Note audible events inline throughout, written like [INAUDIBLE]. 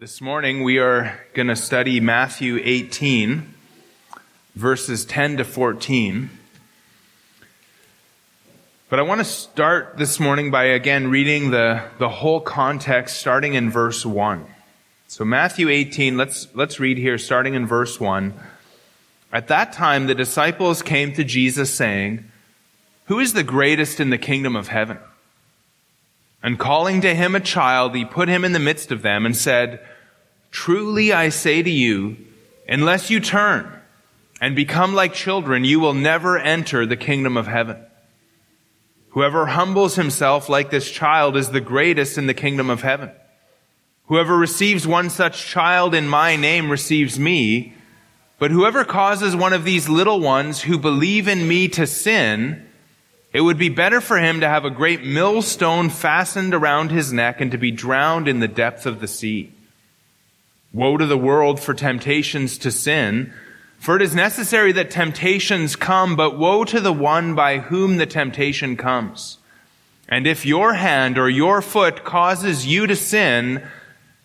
This morning we are going to study Matthew 18, verses 10 to 14. But I want to start this morning by again reading the, the whole context starting in verse 1. So Matthew 18, let's, let's read here starting in verse 1. At that time the disciples came to Jesus saying, Who is the greatest in the kingdom of heaven? And calling to him a child, he put him in the midst of them and said, Truly I say to you, unless you turn and become like children, you will never enter the kingdom of heaven. Whoever humbles himself like this child is the greatest in the kingdom of heaven. Whoever receives one such child in my name receives me, but whoever causes one of these little ones who believe in me to sin, it would be better for him to have a great millstone fastened around his neck and to be drowned in the depth of the sea. Woe to the world for temptations to sin, for it is necessary that temptations come, but woe to the one by whom the temptation comes. And if your hand or your foot causes you to sin,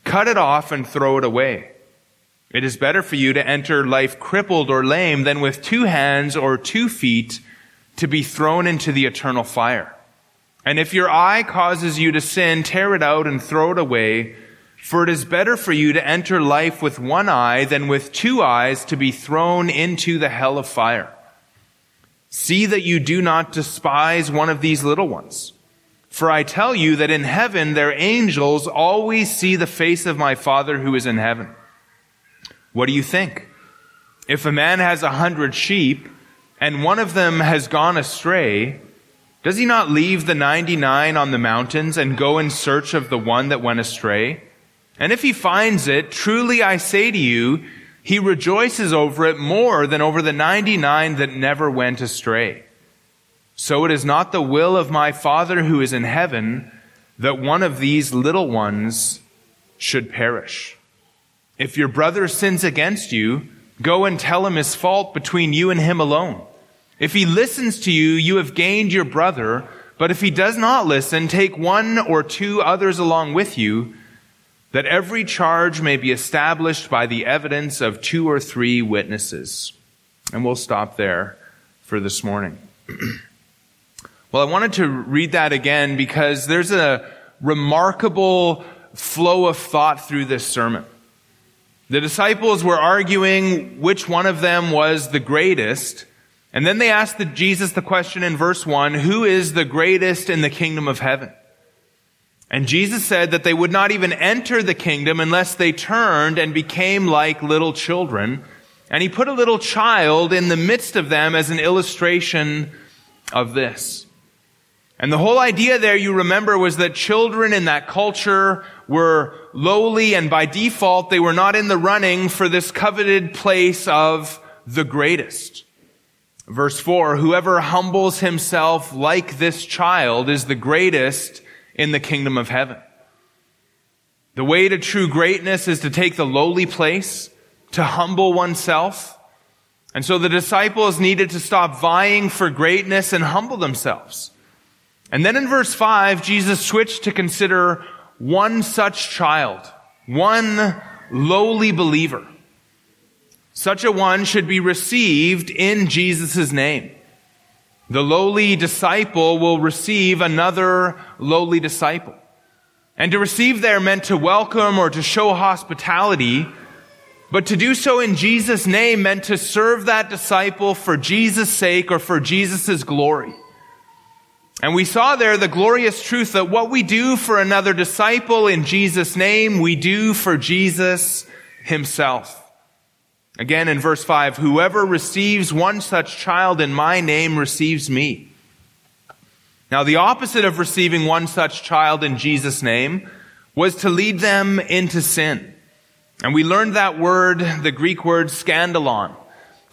cut it off and throw it away. It is better for you to enter life crippled or lame than with two hands or two feet to be thrown into the eternal fire. And if your eye causes you to sin, tear it out and throw it away. For it is better for you to enter life with one eye than with two eyes to be thrown into the hell of fire. See that you do not despise one of these little ones. For I tell you that in heaven their angels always see the face of my Father who is in heaven. What do you think? If a man has a hundred sheep, and one of them has gone astray, does he not leave the 99 on the mountains and go in search of the one that went astray? And if he finds it, truly I say to you, he rejoices over it more than over the 99 that never went astray. So it is not the will of my Father who is in heaven that one of these little ones should perish. If your brother sins against you, Go and tell him his fault between you and him alone. If he listens to you, you have gained your brother. But if he does not listen, take one or two others along with you, that every charge may be established by the evidence of two or three witnesses. And we'll stop there for this morning. [CLEARS THROAT] well, I wanted to read that again because there's a remarkable flow of thought through this sermon. The disciples were arguing which one of them was the greatest. And then they asked the, Jesus the question in verse 1, who is the greatest in the kingdom of heaven? And Jesus said that they would not even enter the kingdom unless they turned and became like little children. And he put a little child in the midst of them as an illustration of this. And the whole idea there, you remember, was that children in that culture were lowly and by default they were not in the running for this coveted place of the greatest. Verse 4, whoever humbles himself like this child is the greatest in the kingdom of heaven. The way to true greatness is to take the lowly place, to humble oneself. And so the disciples needed to stop vying for greatness and humble themselves. And then in verse 5, Jesus switched to consider one such child, one lowly believer. Such a one should be received in Jesus' name. The lowly disciple will receive another lowly disciple. And to receive there meant to welcome or to show hospitality, but to do so in Jesus' name meant to serve that disciple for Jesus' sake or for Jesus' glory. And we saw there the glorious truth that what we do for another disciple in Jesus' name, we do for Jesus himself. Again in verse 5, whoever receives one such child in my name receives me. Now the opposite of receiving one such child in Jesus' name was to lead them into sin. And we learned that word, the Greek word scandalon,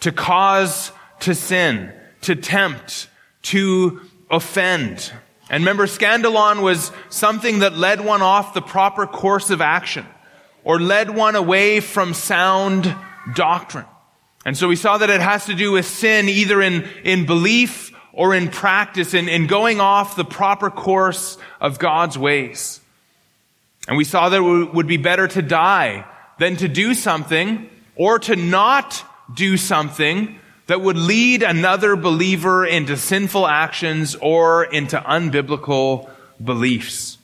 to cause to sin, to tempt, to offend. And remember, scandalon was something that led one off the proper course of action or led one away from sound doctrine. And so we saw that it has to do with sin either in, in belief or in practice, in, in going off the proper course of God's ways. And we saw that it would be better to die than to do something or to not do something that would lead another believer into sinful actions or into unbiblical beliefs.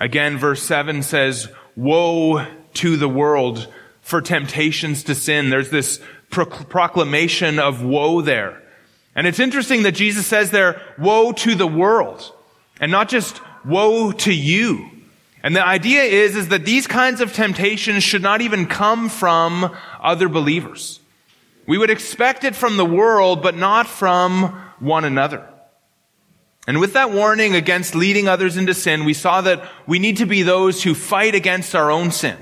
Again, verse 7 says, Woe to the world for temptations to sin. There's this proclamation of woe there. And it's interesting that Jesus says there, woe to the world, and not just woe to you. And the idea is, is that these kinds of temptations should not even come from other believers. We would expect it from the world, but not from one another. And with that warning against leading others into sin, we saw that we need to be those who fight against our own sin.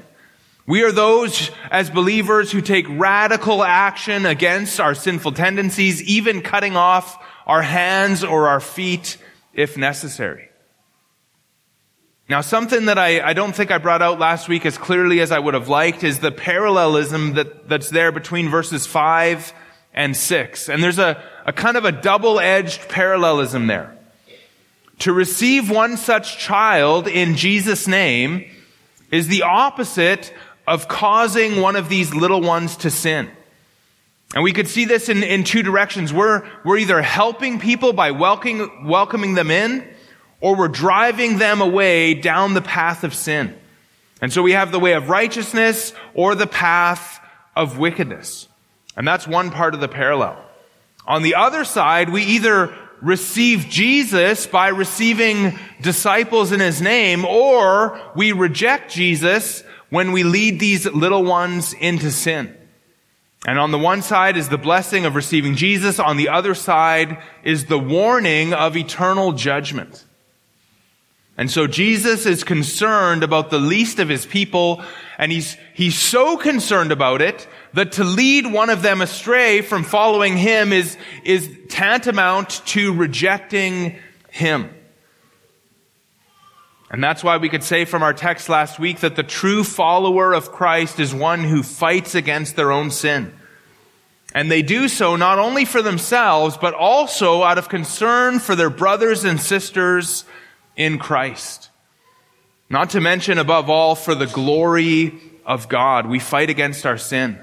We are those as believers who take radical action against our sinful tendencies, even cutting off our hands or our feet if necessary. Now, something that I, I don't think I brought out last week as clearly as I would have liked is the parallelism that, that's there between verses 5 and 6. And there's a, a kind of a double-edged parallelism there. To receive one such child in Jesus' name is the opposite of causing one of these little ones to sin. And we could see this in, in two directions. We're, we're either helping people by welcoming, welcoming them in, or we're driving them away down the path of sin. And so we have the way of righteousness or the path of wickedness. And that's one part of the parallel. On the other side, we either receive Jesus by receiving disciples in his name, or we reject Jesus when we lead these little ones into sin. And on the one side is the blessing of receiving Jesus. On the other side is the warning of eternal judgment. And so Jesus is concerned about the least of his people, and he's, he's so concerned about it that to lead one of them astray from following him is, is tantamount to rejecting him. And that's why we could say from our text last week that the true follower of Christ is one who fights against their own sin. And they do so not only for themselves, but also out of concern for their brothers and sisters in Christ. Not to mention, above all, for the glory of God. We fight against our sin.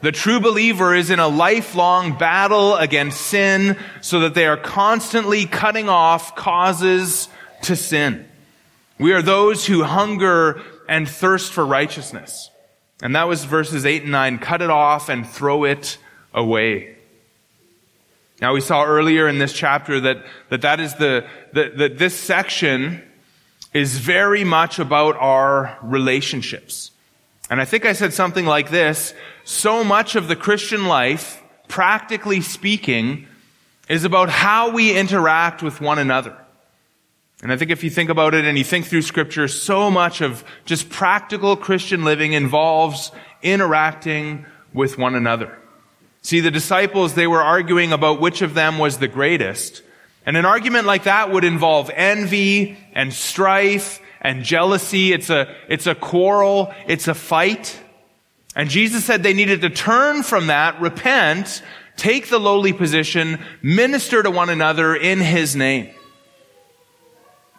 The true believer is in a lifelong battle against sin so that they are constantly cutting off causes to sin. We are those who hunger and thirst for righteousness. And that was verses 8 and 9. Cut it off and throw it away. Now we saw earlier in this chapter that that, that is the, that, that this section is very much about our relationships. And I think I said something like this. So much of the Christian life, practically speaking, is about how we interact with one another. And I think if you think about it and you think through scripture, so much of just practical Christian living involves interacting with one another. See, the disciples, they were arguing about which of them was the greatest. And an argument like that would involve envy and strife and jealousy. It's a, it's a quarrel. It's a fight. And Jesus said they needed to turn from that, repent, take the lowly position, minister to one another in His name.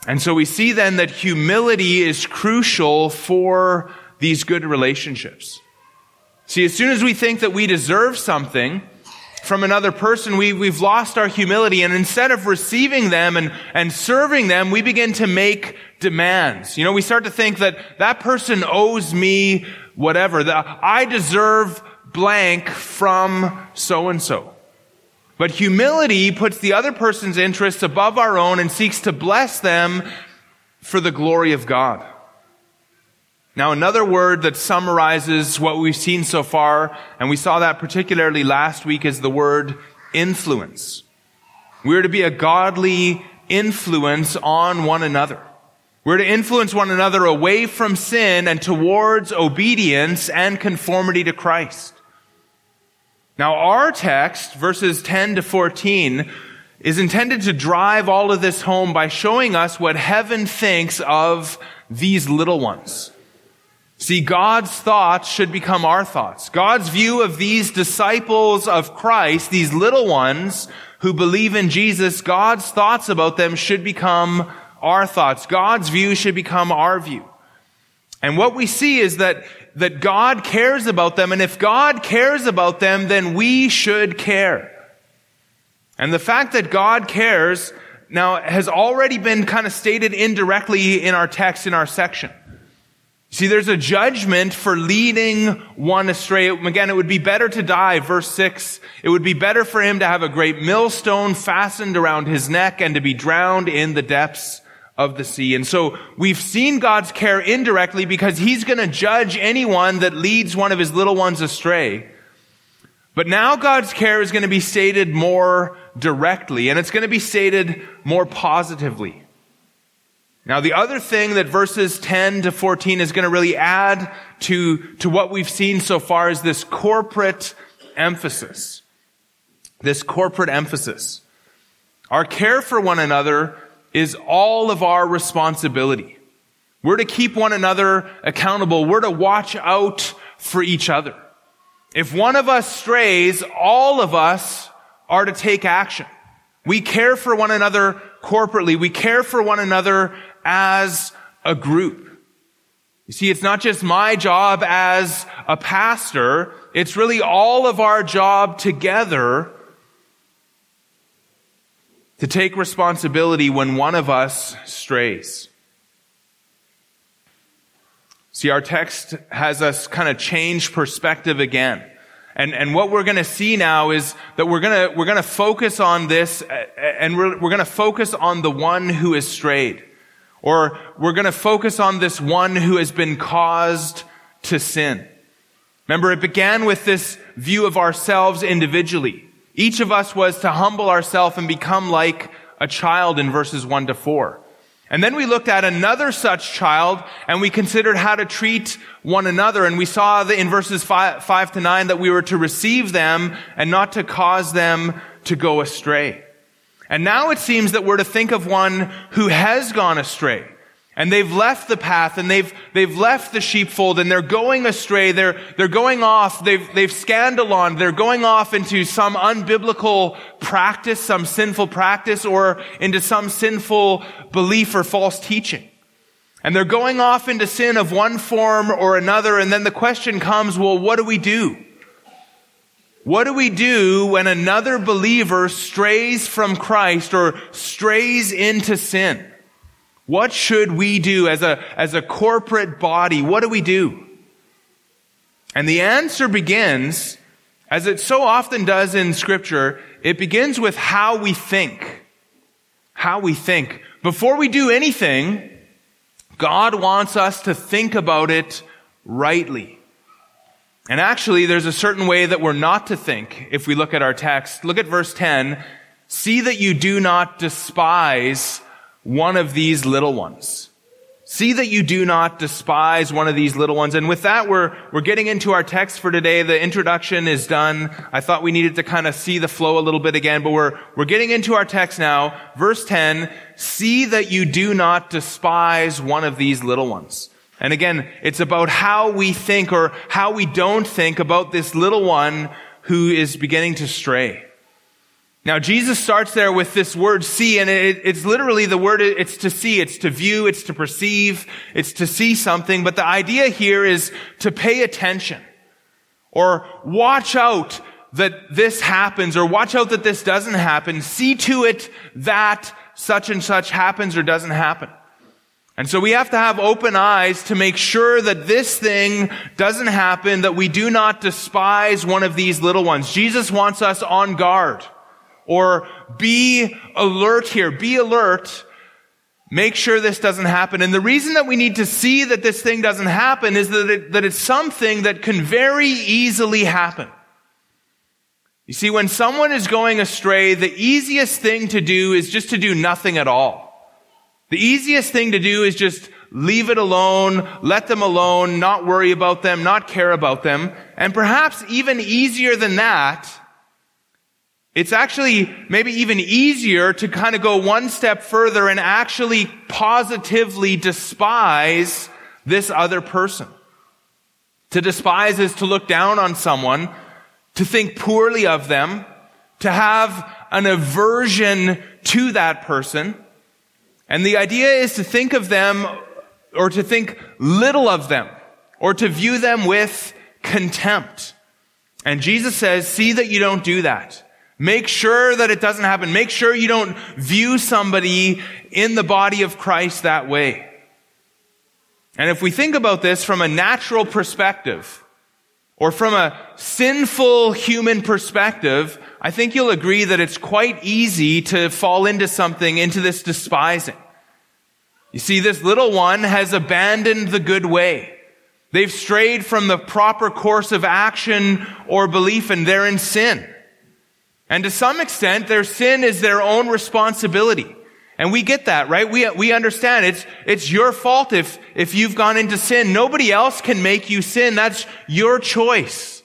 And so we see then that humility is crucial for these good relationships. See, as soon as we think that we deserve something from another person, we, we've lost our humility. And instead of receiving them and, and serving them, we begin to make demands. You know, we start to think that that person owes me whatever. That I deserve blank from so and so. But humility puts the other person's interests above our own and seeks to bless them for the glory of God. Now, another word that summarizes what we've seen so far, and we saw that particularly last week, is the word influence. We're to be a godly influence on one another. We're to influence one another away from sin and towards obedience and conformity to Christ. Now, our text, verses 10 to 14, is intended to drive all of this home by showing us what heaven thinks of these little ones. See, God's thoughts should become our thoughts. God's view of these disciples of Christ, these little ones who believe in Jesus, God's thoughts about them should become our thoughts. God's view should become our view. And what we see is that, that God cares about them, and if God cares about them, then we should care. And the fact that God cares now has already been kind of stated indirectly in our text in our section. See, there's a judgment for leading one astray. Again, it would be better to die, verse 6. It would be better for him to have a great millstone fastened around his neck and to be drowned in the depths of the sea. And so we've seen God's care indirectly because he's going to judge anyone that leads one of his little ones astray. But now God's care is going to be stated more directly and it's going to be stated more positively. Now, the other thing that verses 10 to 14 is going to really add to, to what we've seen so far is this corporate emphasis. This corporate emphasis. Our care for one another is all of our responsibility. We're to keep one another accountable. We're to watch out for each other. If one of us strays, all of us are to take action. We care for one another corporately. We care for one another as a group. You see, it's not just my job as a pastor. It's really all of our job together to take responsibility when one of us strays. See, our text has us kind of change perspective again. And, and what we're going to see now is that we're going to, we're going to focus on this and we're, we're going to focus on the one who is strayed. Or we're going to focus on this one who has been caused to sin. Remember, it began with this view of ourselves individually. Each of us was to humble ourselves and become like a child in verses 1 to 4. And then we looked at another such child and we considered how to treat one another. And we saw in verses five, five, to 9 that we were to receive them and not to cause them to go astray. And now it seems that we're to think of one who has gone astray. And they've left the path and they've, they've left the sheepfold and they're going astray. They're, they're going off. They've, they've scandalon. They're going off into some unbiblical practice, some sinful practice or into some sinful belief or false teaching. And they're going off into sin of one form or another. And then the question comes, well, what do we do? What do we do when another believer strays from Christ or strays into sin? What should we do as a, as a corporate body? What do we do? And the answer begins, as it so often does in scripture, it begins with how we think. How we think. Before we do anything, God wants us to think about it rightly. And actually, there's a certain way that we're not to think if we look at our text. Look at verse 10. See that you do not despise one of these little ones. See that you do not despise one of these little ones. And with that, we're, we're getting into our text for today. The introduction is done. I thought we needed to kind of see the flow a little bit again, but we're, we're getting into our text now. Verse 10, see that you do not despise one of these little ones. And again, it's about how we think or how we don't think about this little one who is beginning to stray. Now, Jesus starts there with this word see, and it, it's literally the word, it's to see, it's to view, it's to perceive, it's to see something, but the idea here is to pay attention. Or watch out that this happens, or watch out that this doesn't happen. See to it that such and such happens or doesn't happen. And so we have to have open eyes to make sure that this thing doesn't happen, that we do not despise one of these little ones. Jesus wants us on guard. Or be alert here. Be alert. Make sure this doesn't happen. And the reason that we need to see that this thing doesn't happen is that, it, that it's something that can very easily happen. You see, when someone is going astray, the easiest thing to do is just to do nothing at all. The easiest thing to do is just leave it alone, let them alone, not worry about them, not care about them. And perhaps even easier than that, it's actually maybe even easier to kind of go one step further and actually positively despise this other person. To despise is to look down on someone, to think poorly of them, to have an aversion to that person, and the idea is to think of them or to think little of them, or to view them with contempt. And Jesus says, see that you don't do that. Make sure that it doesn't happen. Make sure you don't view somebody in the body of Christ that way. And if we think about this from a natural perspective, or from a sinful human perspective, I think you'll agree that it's quite easy to fall into something, into this despising. You see, this little one has abandoned the good way. They've strayed from the proper course of action or belief and they're in sin. And to some extent, their sin is their own responsibility. And we get that, right? We, we understand it's, it's your fault if, if you've gone into sin. Nobody else can make you sin. That's your choice.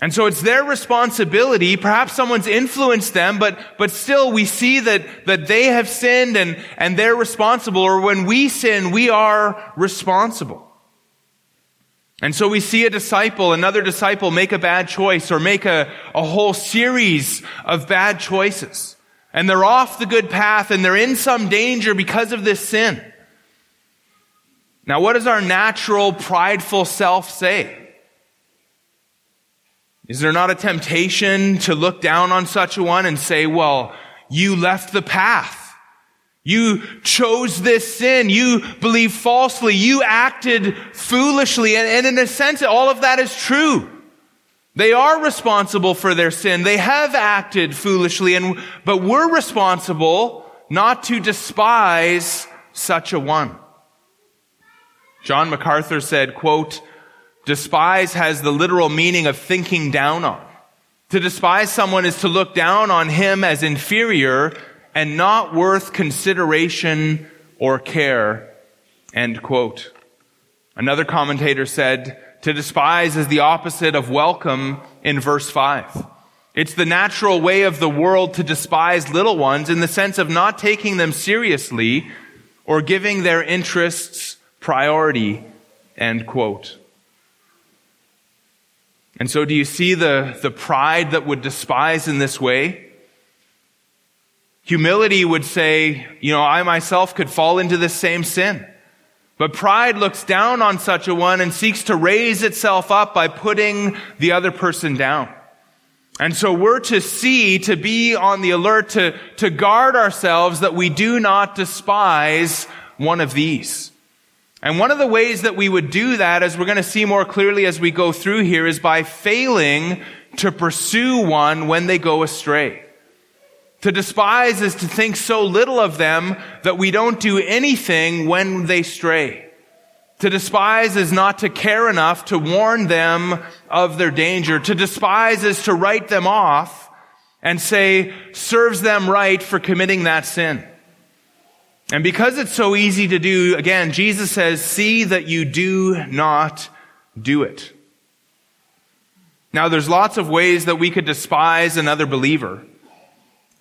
And so it's their responsibility. Perhaps someone's influenced them, but, but still we see that, that they have sinned and, and they're responsible. Or when we sin, we are responsible. And so we see a disciple, another disciple make a bad choice or make a, a whole series of bad choices. And they're off the good path and they're in some danger because of this sin. Now what does our natural prideful self say? Is there not a temptation to look down on such a one and say, well, you left the path. You chose this sin. You believed falsely. You acted foolishly. And, and in a sense, all of that is true. They are responsible for their sin. They have acted foolishly. And, but we're responsible not to despise such a one. John MacArthur said, quote, Despise has the literal meaning of thinking down on. To despise someone is to look down on him as inferior and not worth consideration or care. End quote. Another commentator said, to despise is the opposite of welcome in verse 5. It's the natural way of the world to despise little ones in the sense of not taking them seriously or giving their interests priority. End quote. And so do you see the, the pride that would despise in this way? Humility would say, you know, I myself could fall into this same sin. But pride looks down on such a one and seeks to raise itself up by putting the other person down. And so we're to see, to be on the alert, to, to guard ourselves that we do not despise one of these. And one of the ways that we would do that, as we're going to see more clearly as we go through here, is by failing to pursue one when they go astray. To despise is to think so little of them that we don't do anything when they stray. To despise is not to care enough to warn them of their danger. To despise is to write them off and say, serves them right for committing that sin. And because it's so easy to do, again, Jesus says, see that you do not do it. Now, there's lots of ways that we could despise another believer.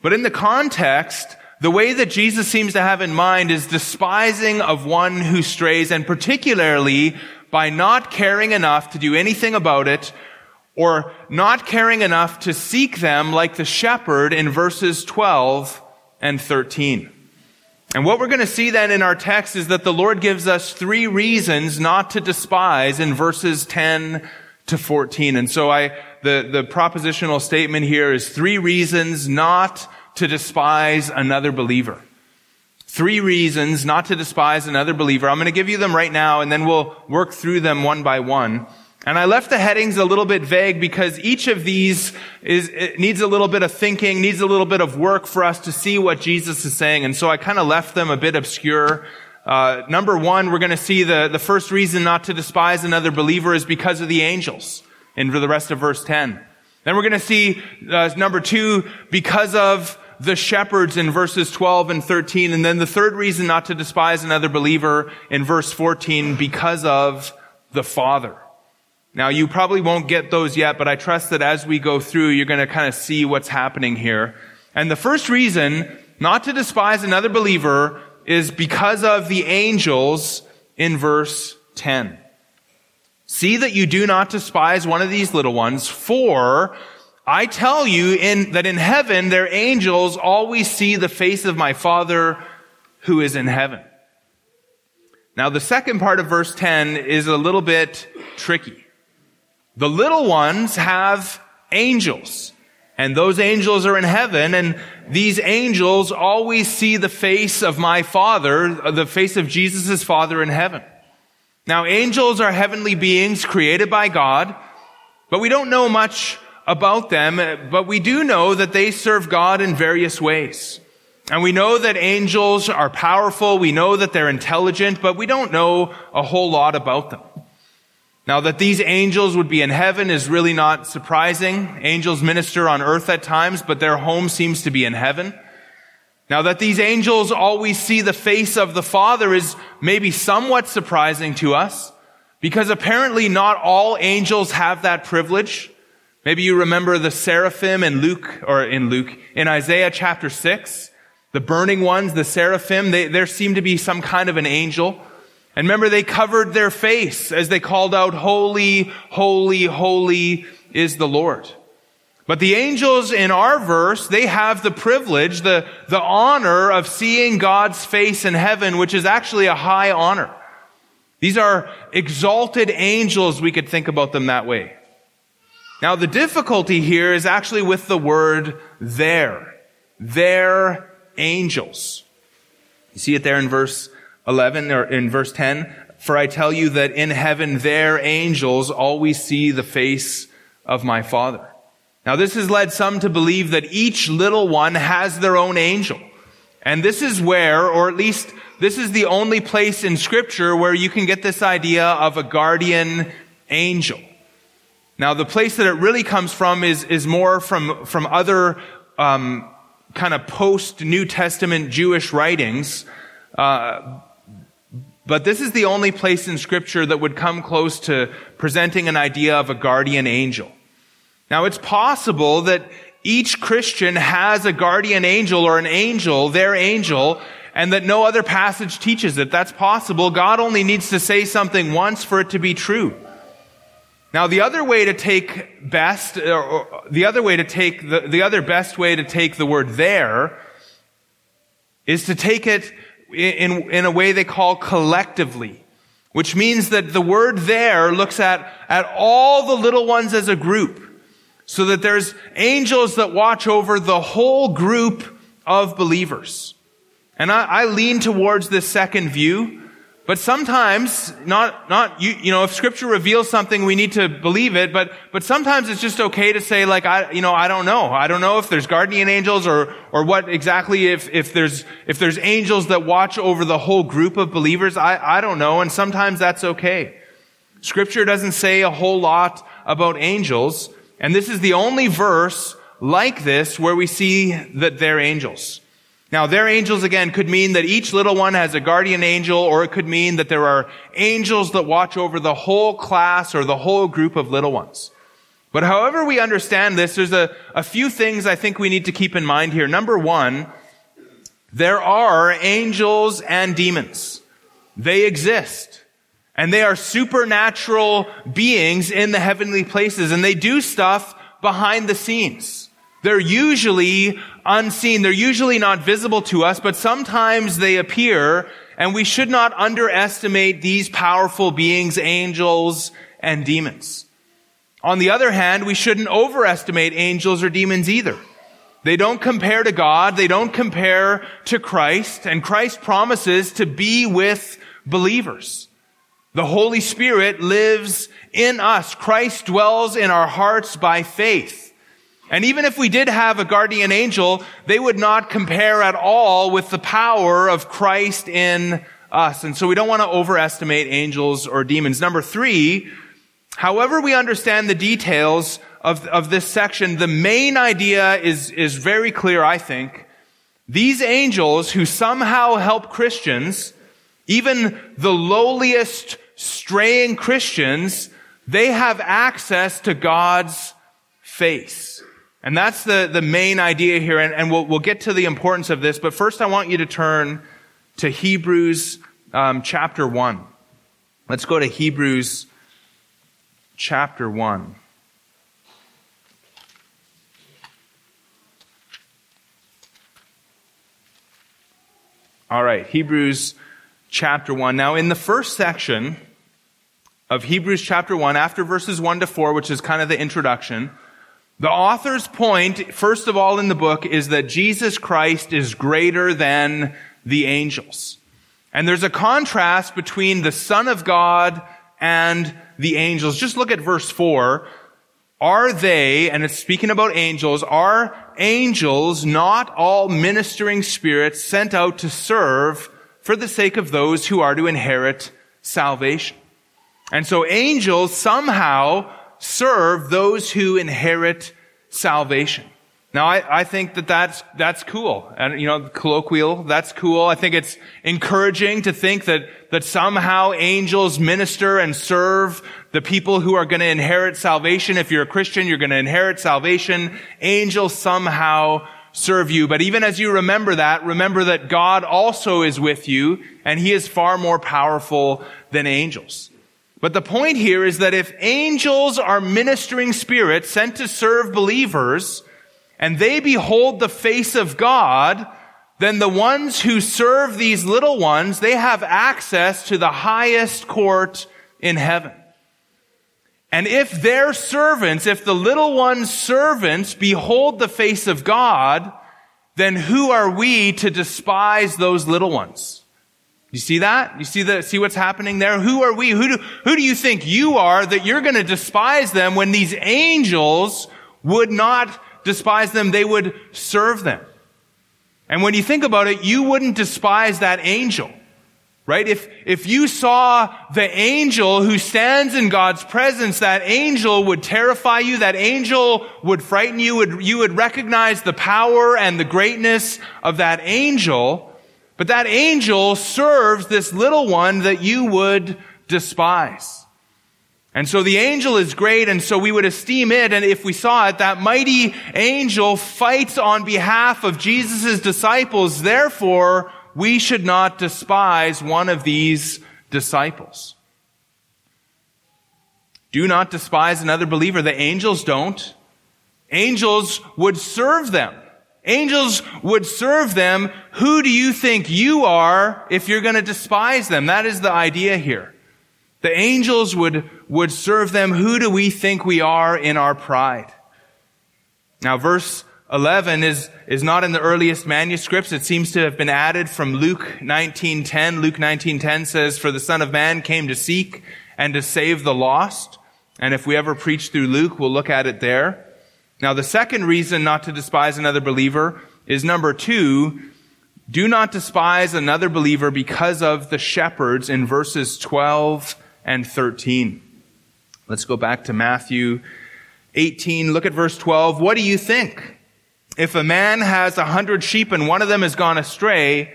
But in the context, the way that Jesus seems to have in mind is despising of one who strays, and particularly by not caring enough to do anything about it, or not caring enough to seek them like the shepherd in verses 12 and 13. And what we're going to see then in our text is that the Lord gives us three reasons not to despise in verses 10 to 14. And so I, the, the propositional statement here is three reasons not to despise another believer. Three reasons not to despise another believer. I'm going to give you them right now and then we'll work through them one by one. And I left the headings a little bit vague because each of these is, needs a little bit of thinking, needs a little bit of work for us to see what Jesus is saying. And so I kind of left them a bit obscure. Uh, number one, we're going to see the, the first reason not to despise another believer is because of the angels in the rest of verse 10. Then we're going to see, uh, number two, because of the shepherds in verses 12 and 13. And then the third reason not to despise another believer in verse 14, because of the Father. Now, you probably won't get those yet, but I trust that as we go through, you're going to kind of see what's happening here. And the first reason not to despise another believer is because of the angels in verse 10. See that you do not despise one of these little ones, for I tell you in, that in heaven their angels always see the face of my Father who is in heaven. Now, the second part of verse 10 is a little bit tricky. The little ones have angels, and those angels are in heaven, and these angels always see the face of my Father, uh, the face of Jesus' Father in heaven. Now, angels are heavenly beings created by God, but we don't know much about them, uh, but we do know that they serve God in various ways. And we know that angels are powerful. We know that they're intelligent, but we don't know a whole lot about them. Now that these angels would be in heaven is really not surprising. Angels minister on earth at times, but their home seems to be in heaven. Now that these angels always see the face of the Father is maybe somewhat surprising to us because apparently not all angels have that privilege. Maybe you remember the seraphim in Luke, or in Luke, in Isaiah chapter 6. The burning ones, the seraphim, they, there seemed to be some kind of an angel. And remember, they covered their face as they called out, Holy, holy, holy is the Lord. But the angels in our verse, they have the privilege, the, the honor of seeing God's face in heaven, which is actually a high honor. These are exalted angels. We could think about them that way. Now, the difficulty here is actually with the word there. There angels. You see it there in verse 11 or in verse 10. For I tell you that in heaven their angels always see the face of my Father. Now this has led some to believe that each little one has their own angel. And this is where, or at least this is the only place in scripture where you can get this idea of a guardian angel. Now the place that it really comes from is, is more from, from other, um, kind of post New Testament Jewish writings. Uh, but this is the only place in scripture that would come close to presenting an idea of a guardian angel. Now it's possible that each Christian has a guardian angel or an angel, their angel, and that no other passage teaches it. That's possible. God only needs to say something once for it to be true. Now, the other way to take best, or the other way to take, the, the other best way to take the word there is to take it in, in a way they call collectively, which means that the word there looks at, at all the little ones as a group. So that there's angels that watch over the whole group of believers. And I, I lean towards this second view but sometimes, not, not, you, you know, if scripture reveals something, we need to believe it, but, but sometimes it's just okay to say like, I, you know, I don't know. I don't know if there's guardian angels or, or what exactly if, if there's, if there's angels that watch over the whole group of believers. I, I don't know. And sometimes that's okay. Scripture doesn't say a whole lot about angels. And this is the only verse like this where we see that they're angels. Now, their angels again could mean that each little one has a guardian angel, or it could mean that there are angels that watch over the whole class or the whole group of little ones. But however we understand this, there's a, a few things I think we need to keep in mind here. Number one, there are angels and demons. They exist. And they are supernatural beings in the heavenly places, and they do stuff behind the scenes. They're usually unseen. They're usually not visible to us, but sometimes they appear, and we should not underestimate these powerful beings, angels and demons. On the other hand, we shouldn't overestimate angels or demons either. They don't compare to God. They don't compare to Christ. And Christ promises to be with believers. The Holy Spirit lives in us. Christ dwells in our hearts by faith. And even if we did have a guardian angel, they would not compare at all with the power of Christ in us. And so we don't want to overestimate angels or demons. Number three, however we understand the details of, of this section, the main idea is, is very clear, I think. These angels who somehow help Christians, even the lowliest straying Christians, they have access to God's face. And that's the, the main idea here, and, and we'll, we'll get to the importance of this, but first I want you to turn to Hebrews um, chapter 1. Let's go to Hebrews chapter 1. All right, Hebrews chapter 1. Now, in the first section of Hebrews chapter 1, after verses 1 to 4, which is kind of the introduction, the author's point, first of all in the book, is that Jesus Christ is greater than the angels. And there's a contrast between the Son of God and the angels. Just look at verse 4. Are they, and it's speaking about angels, are angels not all ministering spirits sent out to serve for the sake of those who are to inherit salvation? And so angels somehow serve those who inherit salvation. Now, I, I think that that's, that's cool. And, you know, colloquial, that's cool. I think it's encouraging to think that, that somehow angels minister and serve the people who are going to inherit salvation. If you're a Christian, you're going to inherit salvation. Angels somehow serve you. But even as you remember that, remember that God also is with you and he is far more powerful than angels. But the point here is that if angels are ministering spirits sent to serve believers and they behold the face of God, then the ones who serve these little ones, they have access to the highest court in heaven. And if their servants, if the little one's servants behold the face of God, then who are we to despise those little ones? You see that? You see the, see what's happening there? Who are we? Who do, who do you think you are that you're going to despise them when these angels would not despise them? They would serve them. And when you think about it, you wouldn't despise that angel. Right? If, if you saw the angel who stands in God's presence, that angel would terrify you, that angel would frighten you, would, you would recognize the power and the greatness of that angel. But that angel serves this little one that you would despise. And so the angel is great, and so we would esteem it, and if we saw it, that mighty angel fights on behalf of Jesus' disciples. Therefore, we should not despise one of these disciples. Do not despise another believer. The angels don't. Angels would serve them. Angels would serve them. Who do you think you are if you're going to despise them? That is the idea here. The angels would, would serve them. Who do we think we are in our pride? Now, verse 11 is, is not in the earliest manuscripts. It seems to have been added from Luke 19.10. Luke 19.10 says, For the Son of Man came to seek and to save the lost. And if we ever preach through Luke, we'll look at it there. Now, the second reason not to despise another believer is number two, do not despise another believer because of the shepherds in verses 12 and 13. Let's go back to Matthew 18. Look at verse 12. What do you think? If a man has a hundred sheep and one of them has gone astray,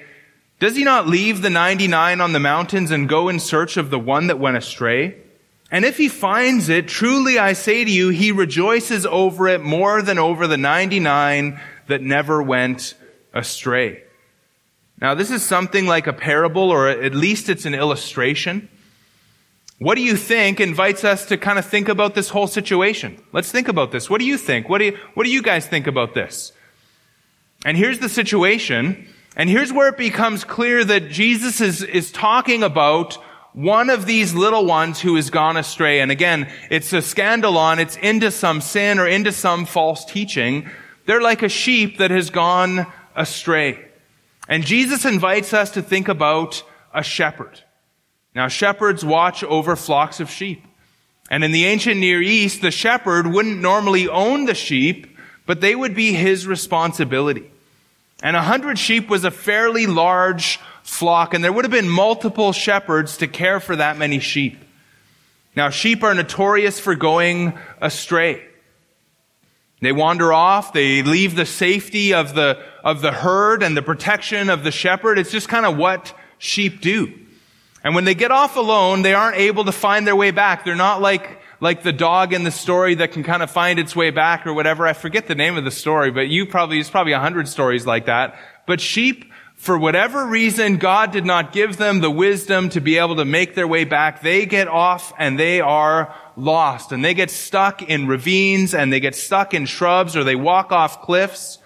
does he not leave the 99 on the mountains and go in search of the one that went astray? And if he finds it, truly I say to you, he rejoices over it more than over the 99 that never went astray. Now, this is something like a parable, or at least it's an illustration. What do you think invites us to kind of think about this whole situation? Let's think about this. What do you think? What do you, what do you guys think about this? And here's the situation. And here's where it becomes clear that Jesus is, is talking about one of these little ones who has gone astray. And again, it's a scandalon. It's into some sin or into some false teaching. They're like a sheep that has gone astray. And Jesus invites us to think about a shepherd. Now, shepherds watch over flocks of sheep. And in the ancient Near East, the shepherd wouldn't normally own the sheep, but they would be his responsibility. And a hundred sheep was a fairly large flock, and there would have been multiple shepherds to care for that many sheep. Now, sheep are notorious for going astray. They wander off, they leave the safety of the, of the herd and the protection of the shepherd. It's just kind of what sheep do. And when they get off alone, they aren't able to find their way back. They're not like, like the dog in the story that can kind of find its way back or whatever. I forget the name of the story, but you probably, there's probably a hundred stories like that. But sheep for whatever reason, God did not give them the wisdom to be able to make their way back. They get off and they are lost and they get stuck in ravines and they get stuck in shrubs or they walk off cliffs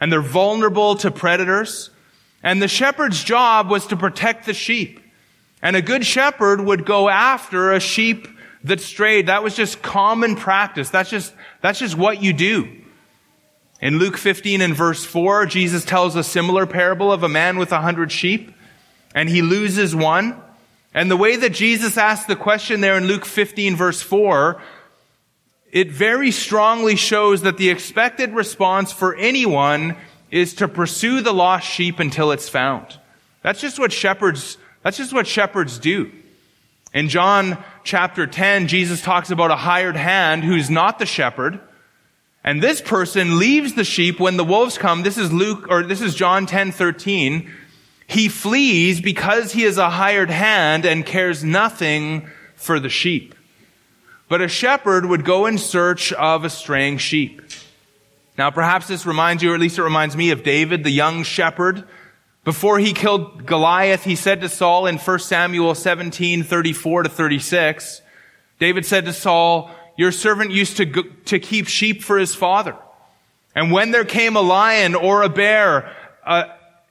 and they're vulnerable to predators. And the shepherd's job was to protect the sheep. And a good shepherd would go after a sheep that strayed. That was just common practice. That's just, that's just what you do. In Luke 15 and verse 4, Jesus tells a similar parable of a man with a hundred sheep, and he loses one. And the way that Jesus asked the question there in Luke 15 verse 4, it very strongly shows that the expected response for anyone is to pursue the lost sheep until it's found. That's just what shepherds, that's just what shepherds do. In John chapter 10, Jesus talks about a hired hand who's not the shepherd. And this person leaves the sheep when the wolves come. This is Luke, or this is John 10, 13. He flees because he is a hired hand and cares nothing for the sheep. But a shepherd would go in search of a straying sheep. Now perhaps this reminds you, or at least it reminds me of David, the young shepherd. Before he killed Goliath, he said to Saul in 1 Samuel 17, 34 to 36, David said to Saul, your servant used to, go, to keep sheep for his father. And when there came a lion or a bear, uh,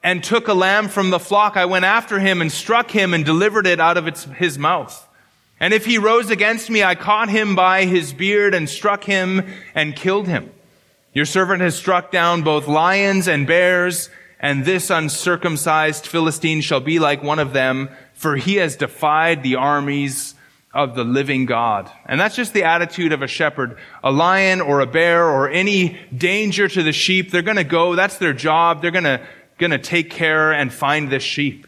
and took a lamb from the flock, I went after him and struck him and delivered it out of its, his mouth. And if he rose against me, I caught him by his beard and struck him and killed him. Your servant has struck down both lions and bears, and this uncircumcised Philistine shall be like one of them, for he has defied the armies of the living God. And that's just the attitude of a shepherd. A lion or a bear or any danger to the sheep, they're gonna go, that's their job, they're gonna going to take care and find this sheep.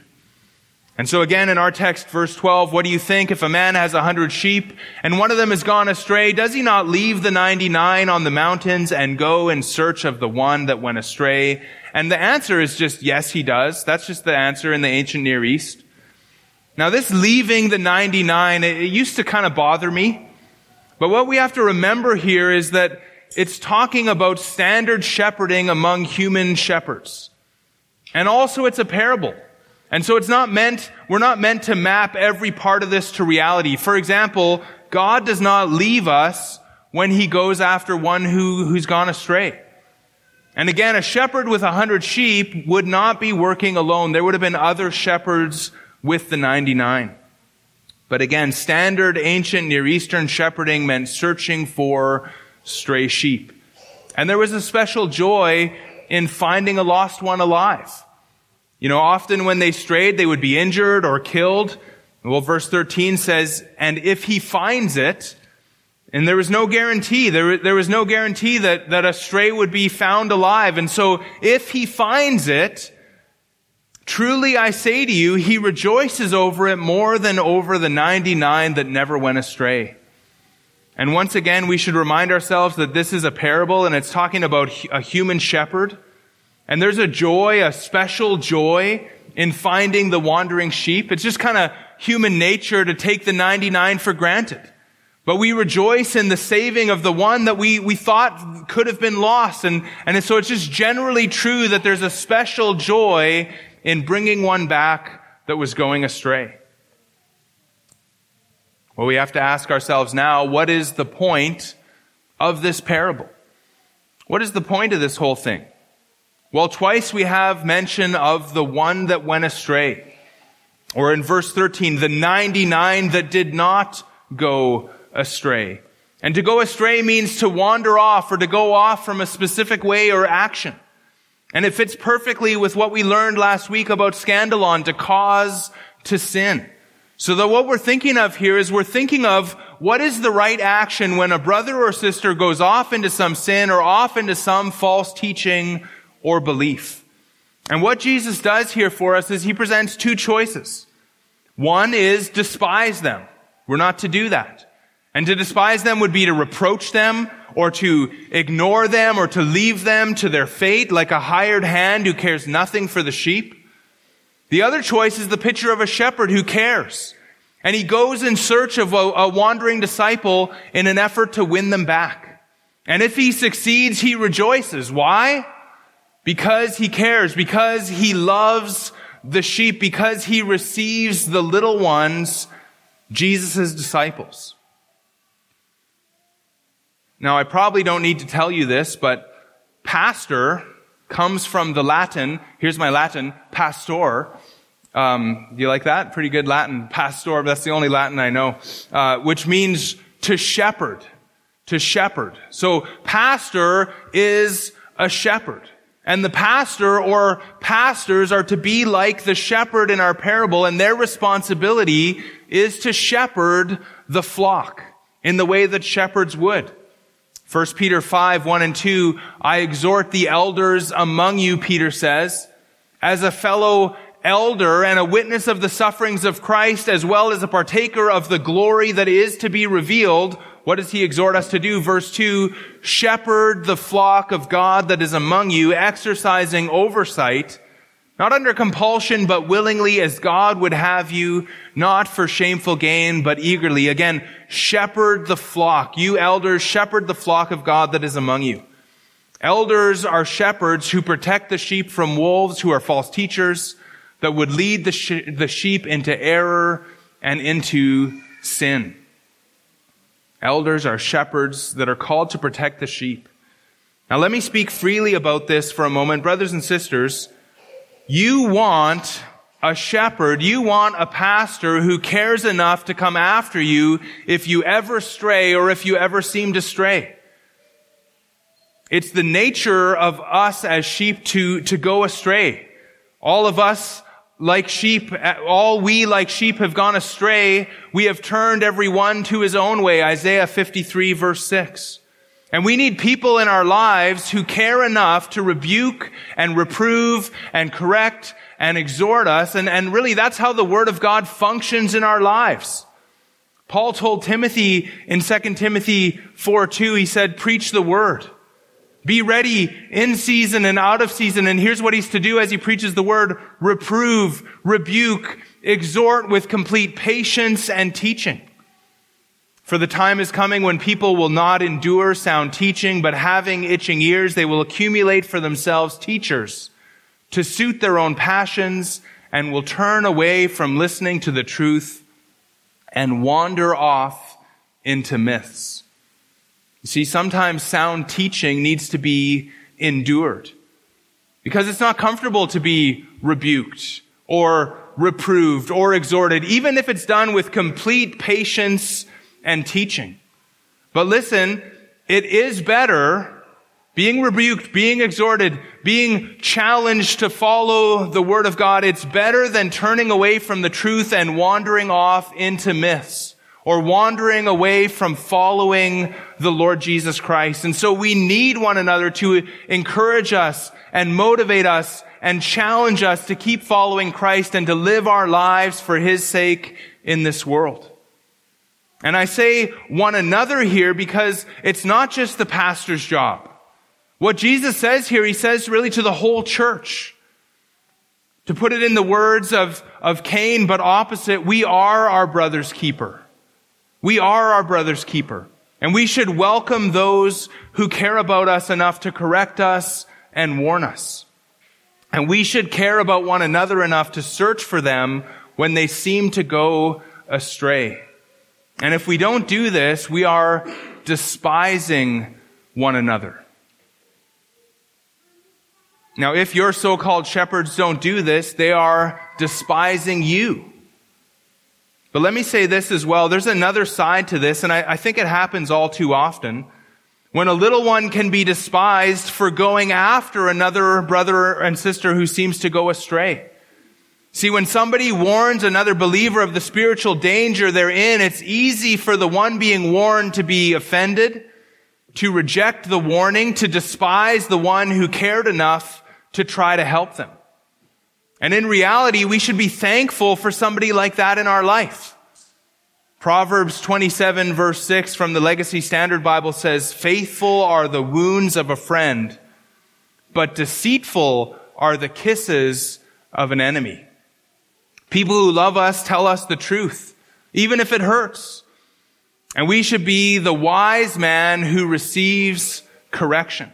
And so again in our text, verse 12, what do you think if a man has a hundred sheep and one of them has gone astray? Does he not leave the 99 on the mountains and go in search of the one that went astray? And the answer is just yes, he does. That's just the answer in the ancient Near East. Now this leaving the 99, it used to kind of bother me. But what we have to remember here is that it's talking about standard shepherding among human shepherds. And also it's a parable. And so it's not meant, we're not meant to map every part of this to reality. For example, God does not leave us when he goes after one who, who's gone astray. And again, a shepherd with a hundred sheep would not be working alone. There would have been other shepherds with the 99. But again, standard ancient Near Eastern shepherding meant searching for stray sheep. And there was a special joy in finding a lost one alive. You know, often when they strayed, they would be injured or killed. Well, verse 13 says, and if he finds it, and there was no guarantee, there, there was no guarantee that, that a stray would be found alive. And so if he finds it, truly I say to you, he rejoices over it more than over the 99 that never went astray. And once again, we should remind ourselves that this is a parable and it's talking about a human shepherd and there's a joy, a special joy in finding the wandering sheep. It's just kind of human nature to take the 99 for granted. But we rejoice in the saving of the one that we, we thought could have been lost. And, and so it's just generally true that there's a special joy in bringing one back that was going astray. Well, we have to ask ourselves now, what is the point of this parable? What is the point of this whole thing? Well, twice we have mention of the one that went astray. Or in verse 13, the 99 that did not go astray. And to go astray means to wander off or to go off from a specific way or action. And it fits perfectly with what we learned last week about scandalon, to cause to sin. So that what we're thinking of here is we're thinking of what is the right action when a brother or sister goes off into some sin or off into some false teaching or belief. And what Jesus does here for us is he presents two choices. One is despise them. We're not to do that. And to despise them would be to reproach them or to ignore them or to leave them to their fate like a hired hand who cares nothing for the sheep. The other choice is the picture of a shepherd who cares. And he goes in search of a, a wandering disciple in an effort to win them back. And if he succeeds, he rejoices. Why? because he cares, because he loves the sheep, because he receives the little ones, Jesus' disciples. Now, I probably don't need to tell you this, but pastor comes from the Latin, here's my Latin, pastor, Um, do you like that? Pretty good Latin. Pastor, that's the only Latin I know, uh, which means to shepherd. To shepherd. So pastor is a shepherd. And the pastor or pastors are to be like the shepherd in our parable, and their responsibility is to shepherd the flock in the way that shepherds would. 1 Peter 5, 1 and 2, I exhort the elders among you, Peter says, as a fellow elder and a witness of the sufferings of Christ, as well as a partaker of the glory that is to be revealed. What does he exhort us to do? Verse 2, shepherd the flock of God that is among you, exercising oversight, not under compulsion, but willingly as God would have you, not for shameful gain, but eagerly. Again, shepherd the flock. You elders, shepherd the flock of God that is among you. Elders are shepherds who protect the sheep from wolves who are false teachers that would lead the, the sheep into error and into sin. Elders are shepherds that are called to protect the sheep. Now let me speak freely about this for a moment. Brothers and sisters, you want a shepherd, you want a pastor who cares enough to come after you if you ever stray or if you ever seem to stray. It's the nature of us as sheep to, to go astray. All of us like sheep, all we like sheep have gone astray. We have turned every one to his own way. Isaiah 53 verse 6. And we need people in our lives who care enough to rebuke and reprove and correct and exhort us. And, and really that's how the Word of God functions in our lives. Paul told Timothy in 2 Timothy 4 2, he said, preach the Word. Be ready in season and out of season. And here's what he's to do as he preaches the word. Reprove, rebuke, exhort with complete patience and teaching. For the time is coming when people will not endure sound teaching, but having itching ears, they will accumulate for themselves teachers to suit their own passions and will turn away from listening to the truth and wander off into myths. You see, sometimes sound teaching needs to be endured because it's not comfortable to be rebuked or reproved or exhorted, even if it's done with complete patience and teaching. But listen, it is better being rebuked, being exhorted, being challenged to follow the word of God. It's better than turning away from the truth and wandering off into myths or wandering away from following the Lord Jesus Christ. And so we need one another to encourage us and motivate us and challenge us to keep following Christ and to live our lives for His sake in this world. And I say one another here because it's not just the pastor's job. What Jesus says here, He says really to the whole church. To put it in the words of, of Cain, but opposite, we are our brother's keeper. We are our brother's keeper. And we should welcome those who care about us enough to correct us and warn us. And we should care about one another enough to search for them when they seem to go astray. And if we don't do this, we are despising one another. Now, if your so-called shepherds don't do this, they are despising you. But let me say this as well. There's another side to this, and I, I, think it happens all too often. When a little one can be despised for going after another brother and sister who seems to go astray. See, when somebody warns another believer of the spiritual danger they're in, it's easy for the one being warned to be offended, to reject the warning, to despise the one who cared enough to try to help them. And in reality, we should be thankful for somebody like that in our life. Proverbs 27 verse 6 from the Legacy Standard Bible says, faithful are the wounds of a friend, but deceitful are the kisses of an enemy. People who love us tell us the truth, even if it hurts. And we should be the wise man who receives correction.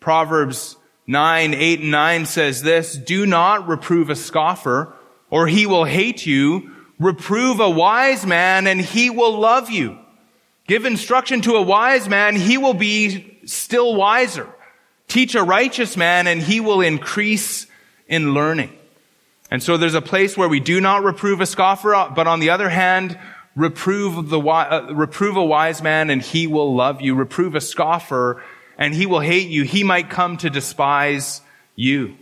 Proverbs 9, 8, and 9 says this, do not reprove a scoffer, or he will hate you. Reprove a wise man, and he will love you. Give instruction to a wise man, he will be still wiser. Teach a righteous man, and he will increase in learning. And so there's a place where we do not reprove a scoffer, but on the other hand, reprove the uh, reprove a wise man and he will love you. Reprove a scoffer and he will hate you. He might come to despise you.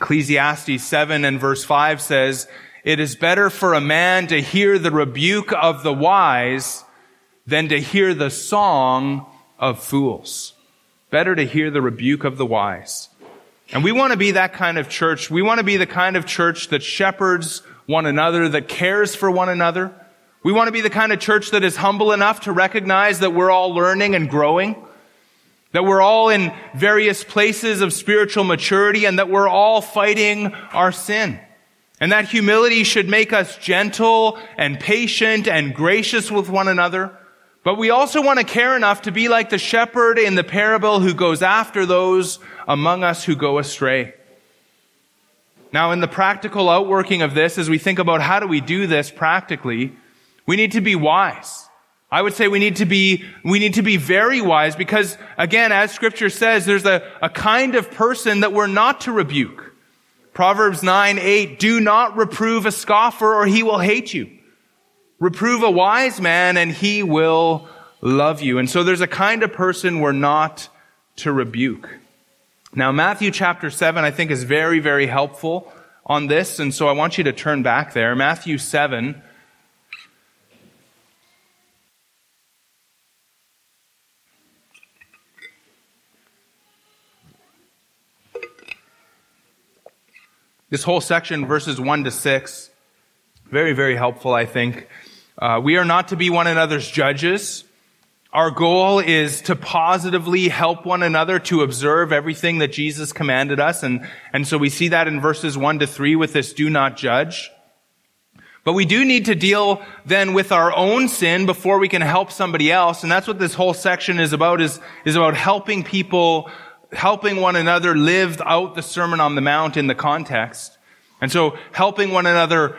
Ecclesiastes 7 and verse 5 says, it is better for a man to hear the rebuke of the wise than to hear the song of fools. Better to hear the rebuke of the wise. And we want to be that kind of church. We want to be the kind of church that shepherds one another, that cares for one another. We want to be the kind of church that is humble enough to recognize that we're all learning and growing, that we're all in various places of spiritual maturity, and that we're all fighting our sin. And that humility should make us gentle and patient and gracious with one another. But we also want to care enough to be like the shepherd in the parable who goes after those among us who go astray. Now, in the practical outworking of this, as we think about how do we do this practically, we need to be wise. I would say we need to be, we need to be very wise because, again, as scripture says, there's a, a kind of person that we're not to rebuke. Proverbs 9, 8, do not reprove a scoffer or he will hate you. Reprove a wise man and he will love you. And so there's a kind of person we're not to rebuke. Now, Matthew chapter 7, I think is very, very helpful on this. And so I want you to turn back there. Matthew 7, This whole section, verses 1 to 6, very, very helpful, I think. Uh, we are not to be one another's judges. Our goal is to positively help one another to observe everything that Jesus commanded us. And, and so we see that in verses 1 to 3 with this do not judge. But we do need to deal then with our own sin before we can help somebody else. And that's what this whole section is about, is, is about helping people helping one another live out the Sermon on the Mount in the context. And so helping one another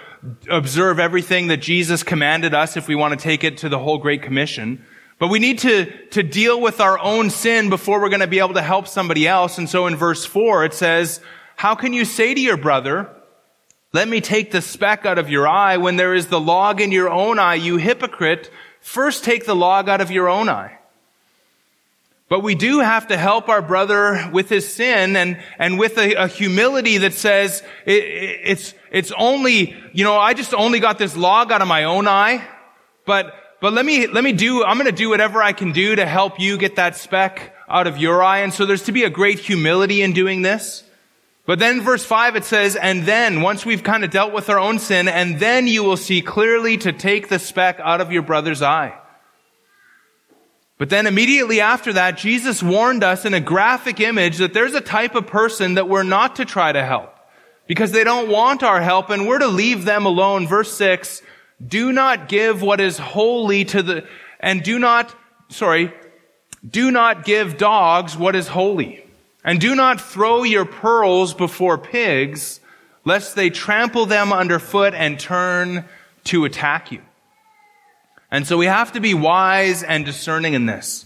observe everything that Jesus commanded us if we want to take it to the whole Great Commission. But we need to, to deal with our own sin before we're going to be able to help somebody else. And so in verse four, it says, how can you say to your brother, let me take the speck out of your eye when there is the log in your own eye, you hypocrite? First take the log out of your own eye. But we do have to help our brother with his sin and, and with a, a humility that says it, it's, it's only, you know, I just only got this log out of my own eye, but, but let me, let me do, I'm going to do whatever I can do to help you get that speck out of your eye. And so there's to be a great humility in doing this. But then verse five, it says, and then once we've kind of dealt with our own sin, and then you will see clearly to take the speck out of your brother's eye. But then immediately after that, Jesus warned us in a graphic image that there's a type of person that we're not to try to help because they don't want our help and we're to leave them alone. Verse six, do not give what is holy to the, and do not, sorry, do not give dogs what is holy. And do not throw your pearls before pigs, lest they trample them underfoot and turn to attack you. And so we have to be wise and discerning in this.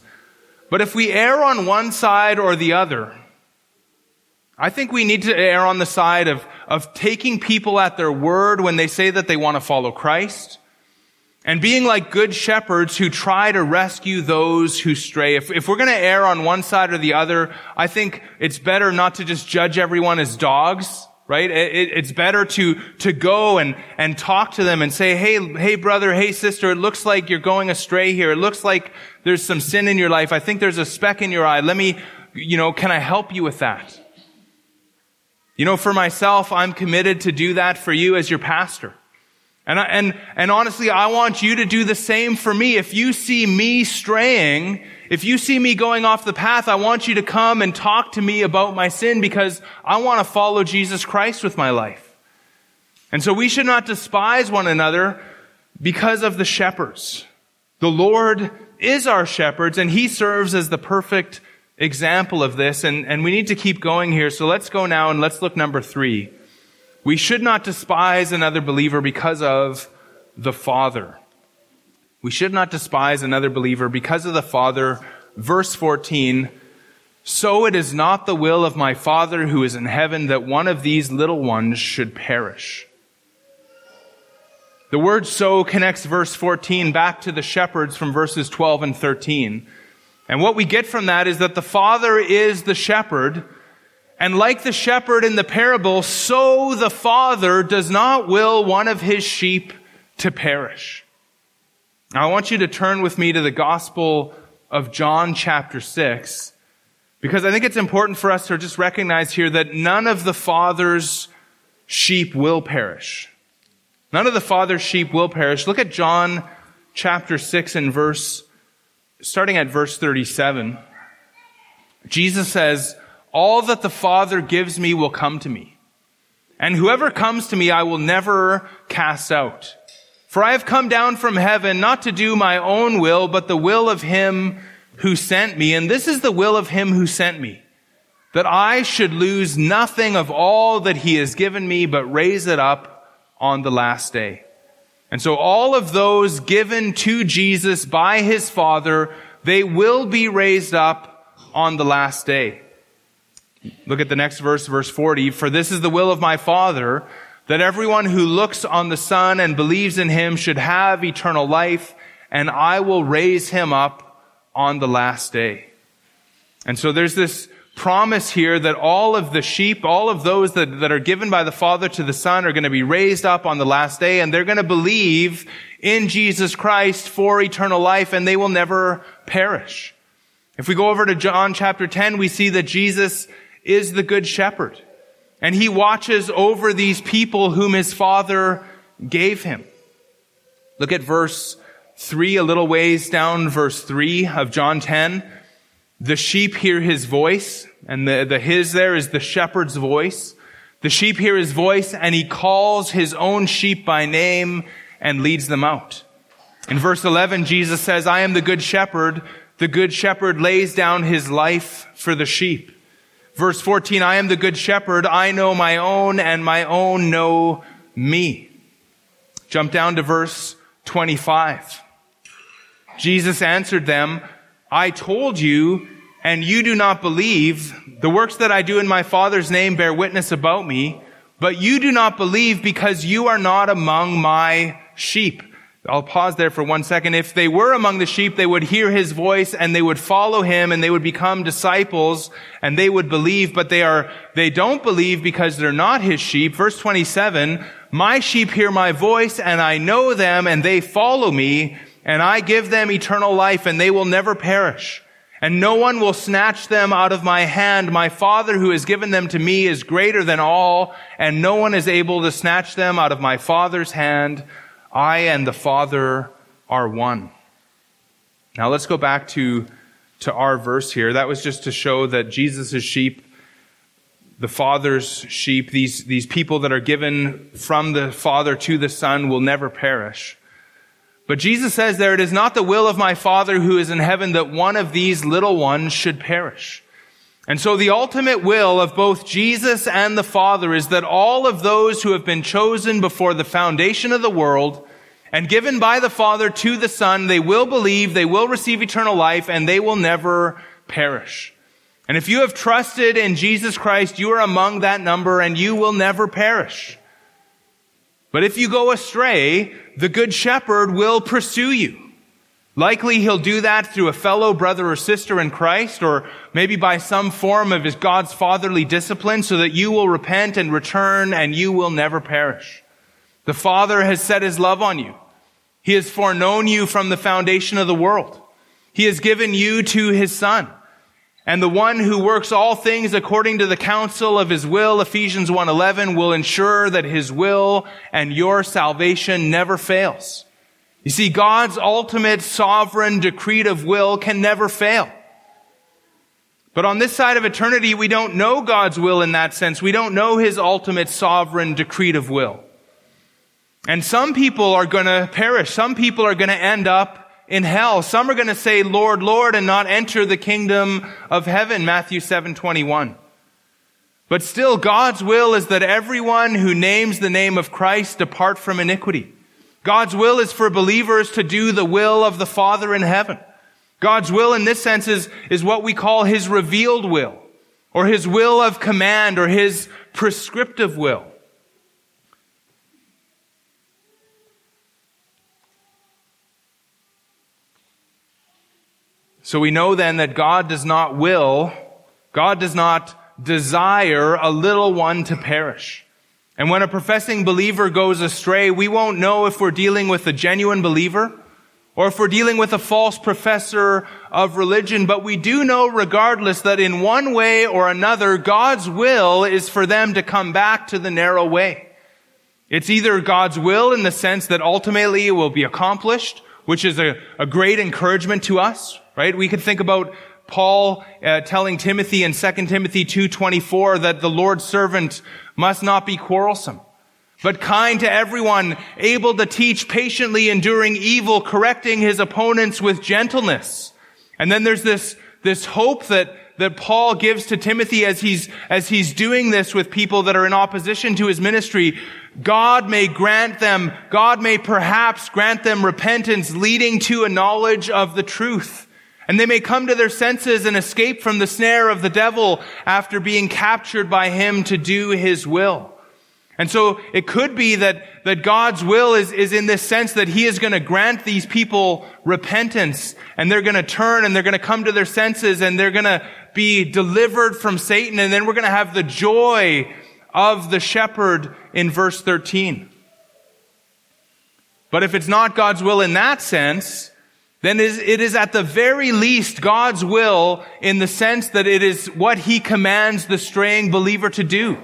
But if we err on one side or the other, I think we need to err on the side of, of taking people at their word when they say that they want to follow Christ and being like good shepherds who try to rescue those who stray. If, if we're going to err on one side or the other, I think it's better not to just judge everyone as dogs right? It, it's better to, to go and, and talk to them and say, hey, hey brother, hey sister, it looks like you're going astray here. It looks like there's some sin in your life. I think there's a speck in your eye. Let me, you know, can I help you with that? You know, for myself, I'm committed to do that for you as your pastor. And, I, and, and honestly, I want you to do the same for me. If you see me straying, if you see me going off the path, I want you to come and talk to me about my sin because I want to follow Jesus Christ with my life. And so we should not despise one another because of the shepherds. The Lord is our shepherds and he serves as the perfect example of this. And, and we need to keep going here. So let's go now and let's look number three. We should not despise another believer because of the Father. We should not despise another believer because of the Father. Verse 14, so it is not the will of my Father who is in heaven that one of these little ones should perish. The word so connects verse 14 back to the shepherds from verses 12 and 13. And what we get from that is that the Father is the shepherd, and like the shepherd in the parable, so the Father does not will one of his sheep to perish. Now I want you to turn with me to the Gospel of John chapter 6, because I think it's important for us to just recognize here that none of the Father's sheep will perish. None of the father's sheep will perish. Look at John chapter 6 and verse, starting at verse 37. Jesus says, All that the Father gives me will come to me. And whoever comes to me, I will never cast out. For I have come down from heaven not to do my own will, but the will of him who sent me. And this is the will of him who sent me, that I should lose nothing of all that he has given me, but raise it up on the last day. And so all of those given to Jesus by his Father, they will be raised up on the last day. Look at the next verse, verse 40. For this is the will of my Father, that everyone who looks on the Son and believes in him should have eternal life, and I will raise him up on the last day. And so there's this promise here that all of the sheep, all of those that, that are given by the Father to the Son are going to be raised up on the last day and they're going to believe in Jesus Christ for eternal life and they will never perish. If we go over to John chapter 10, we see that Jesus is the good shepherd and he watches over these people whom his Father gave him. Look at verse 3, a little ways down, verse 3 of John 10. The sheep hear his voice, and the, the his there is the shepherd's voice. The sheep hear his voice, and he calls his own sheep by name and leads them out. In verse 11, Jesus says, I am the good shepherd. The good shepherd lays down his life for the sheep. Verse 14, I am the good shepherd. I know my own, and my own know me. Jump down to verse 25. Jesus answered them, I told you, and you do not believe. The works that I do in my Father's name bear witness about me, but you do not believe because you are not among my sheep. I'll pause there for one second. If they were among the sheep, they would hear his voice and they would follow him and they would become disciples and they would believe, but they are, they don't believe because they're not his sheep. Verse 27, my sheep hear my voice and I know them and they follow me and I give them eternal life and they will never perish. And no one will snatch them out of my hand. My Father who has given them to me is greater than all, and no one is able to snatch them out of my Father's hand. I and the Father are one. Now let's go back to, to our verse here. That was just to show that Jesus' sheep, the Father's sheep, these, these people that are given from the Father to the Son will never perish. But Jesus says there, it is not the will of my Father who is in heaven that one of these little ones should perish. And so the ultimate will of both Jesus and the Father is that all of those who have been chosen before the foundation of the world and given by the Father to the Son, they will believe, they will receive eternal life, and they will never perish. And if you have trusted in Jesus Christ, you are among that number and you will never perish. But if you go astray, the good shepherd will pursue you. Likely he'll do that through a fellow brother or sister in Christ, or maybe by some form of his God's fatherly discipline so that you will repent and return and you will never perish. The Father has set his love on you. He has foreknown you from the foundation of the world. He has given you to his Son. And the one who works all things according to the counsel of his will, Ephesians 1:11, will ensure that his will and your salvation never fails. You see, God's ultimate sovereign decretive will can never fail. But on this side of eternity, we don't know God's will in that sense. We don't know his ultimate sovereign decretive will. And some people are going to perish. Some people are going to end up in hell. Some are going to say, Lord, Lord, and not enter the kingdom of heaven, Matthew 7, 21. But still, God's will is that everyone who names the name of Christ depart from iniquity. God's will is for believers to do the will of the Father in heaven. God's will in this sense is, is what we call his revealed will, or his will of command, or his prescriptive will. So we know then that God does not will, God does not desire a little one to perish. And when a professing believer goes astray, we won't know if we're dealing with a genuine believer or if we're dealing with a false professor of religion, but we do know regardless that in one way or another, God's will is for them to come back to the narrow way. It's either God's will in the sense that ultimately it will be accomplished, which is a, a great encouragement to us, right? We could think about Paul uh, telling Timothy in 2 Timothy 2:24 that the Lord's servant must not be quarrelsome, but kind to everyone, able to teach, patiently enduring evil, correcting his opponents with gentleness. And then there's this this hope that that Paul gives to Timothy as he's as he's doing this with people that are in opposition to his ministry. God may grant them, God may perhaps grant them repentance leading to a knowledge of the truth. And they may come to their senses and escape from the snare of the devil after being captured by him to do his will. And so it could be that, that God's will is, is in this sense that he is going to grant these people repentance and they're going to turn and they're going to come to their senses and they're going to be delivered from Satan and then we're going to have the joy of the shepherd in verse 13. But if it's not God's will in that sense, then it is at the very least God's will in the sense that it is what he commands the straying believer to do.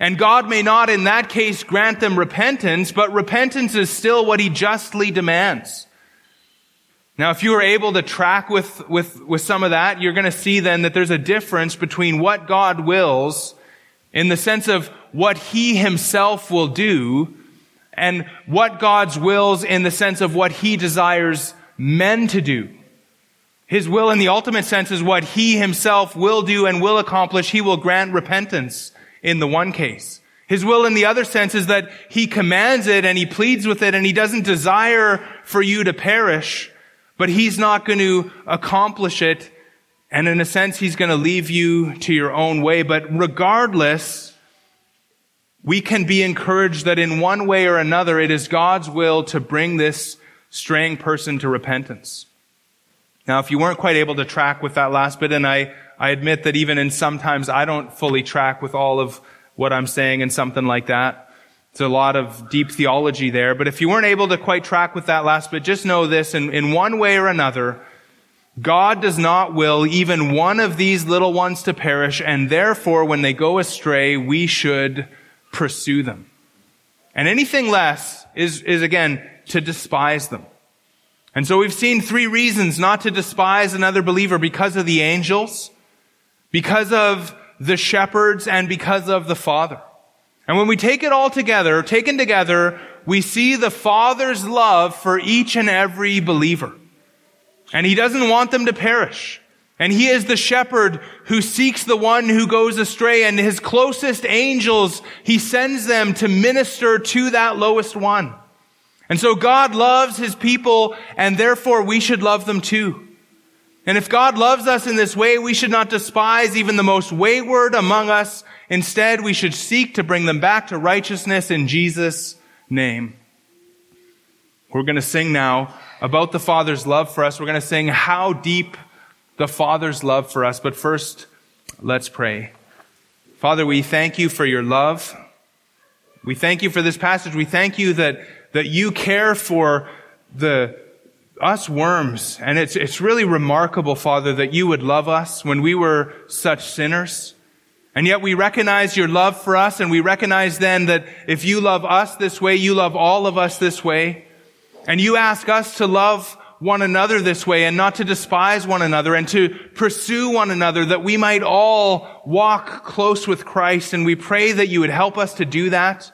And God may not in that case grant them repentance, but repentance is still what he justly demands. Now, if you are able to track with, with, with some of that, you're going to see then that there's a difference between what God wills in the sense of what he himself will do and what God's wills in the sense of what he desires men to do. His will in the ultimate sense is what he himself will do and will accomplish. He will grant repentance in the one case. His will in the other sense is that he commands it and he pleads with it and he doesn't desire for you to perish, but he's not going to accomplish it. And in a sense, he's going to leave you to your own way. But regardless, we can be encouraged that in one way or another, it is God's will to bring this straying person to repentance. Now, if you weren't quite able to track with that last bit, and I, I admit that even in sometimes I don't fully track with all of what I'm saying and something like that. It's a lot of deep theology there. But if you weren't able to quite track with that last bit, just know this, in, in one way or another, God does not will even one of these little ones to perish, and therefore when they go astray, we should pursue them. And anything less is, is again, to despise them. And so we've seen three reasons not to despise another believer because of the angels, because of the shepherds, and because of the Father. And when we take it all together, taken together, we see the Father's love for each and every believer. And He doesn't want them to perish. And He is the shepherd who seeks the one who goes astray and His closest angels, He sends them to minister to that lowest one. And so God loves his people and therefore we should love them too. And if God loves us in this way, we should not despise even the most wayward among us. Instead, we should seek to bring them back to righteousness in Jesus' name. We're going to sing now about the Father's love for us. We're going to sing how deep the Father's love for us. But first, let's pray. Father, we thank you for your love. We thank you for this passage. We thank you that that you care for the us worms. And it's, it's really remarkable, Father, that you would love us when we were such sinners. And yet we recognize your love for us and we recognize then that if you love us this way, you love all of us this way. And you ask us to love one another this way and not to despise one another and to pursue one another that we might all walk close with Christ. And we pray that you would help us to do that.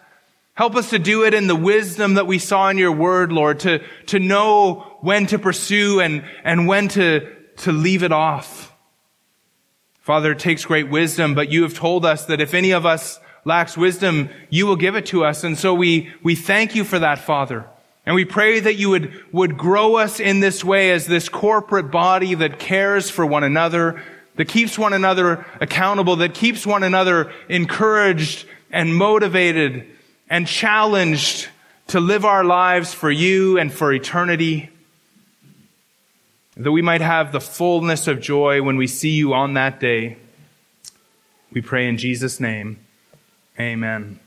Help us to do it in the wisdom that we saw in your word, Lord, to, to know when to pursue and, and when to, to leave it off. Father, it takes great wisdom, but you have told us that if any of us lacks wisdom, you will give it to us. And so we, we thank you for that, Father. And we pray that you would, would grow us in this way as this corporate body that cares for one another, that keeps one another accountable, that keeps one another encouraged and motivated and challenged to live our lives for you and for eternity. That we might have the fullness of joy when we see you on that day. We pray in Jesus' name. Amen.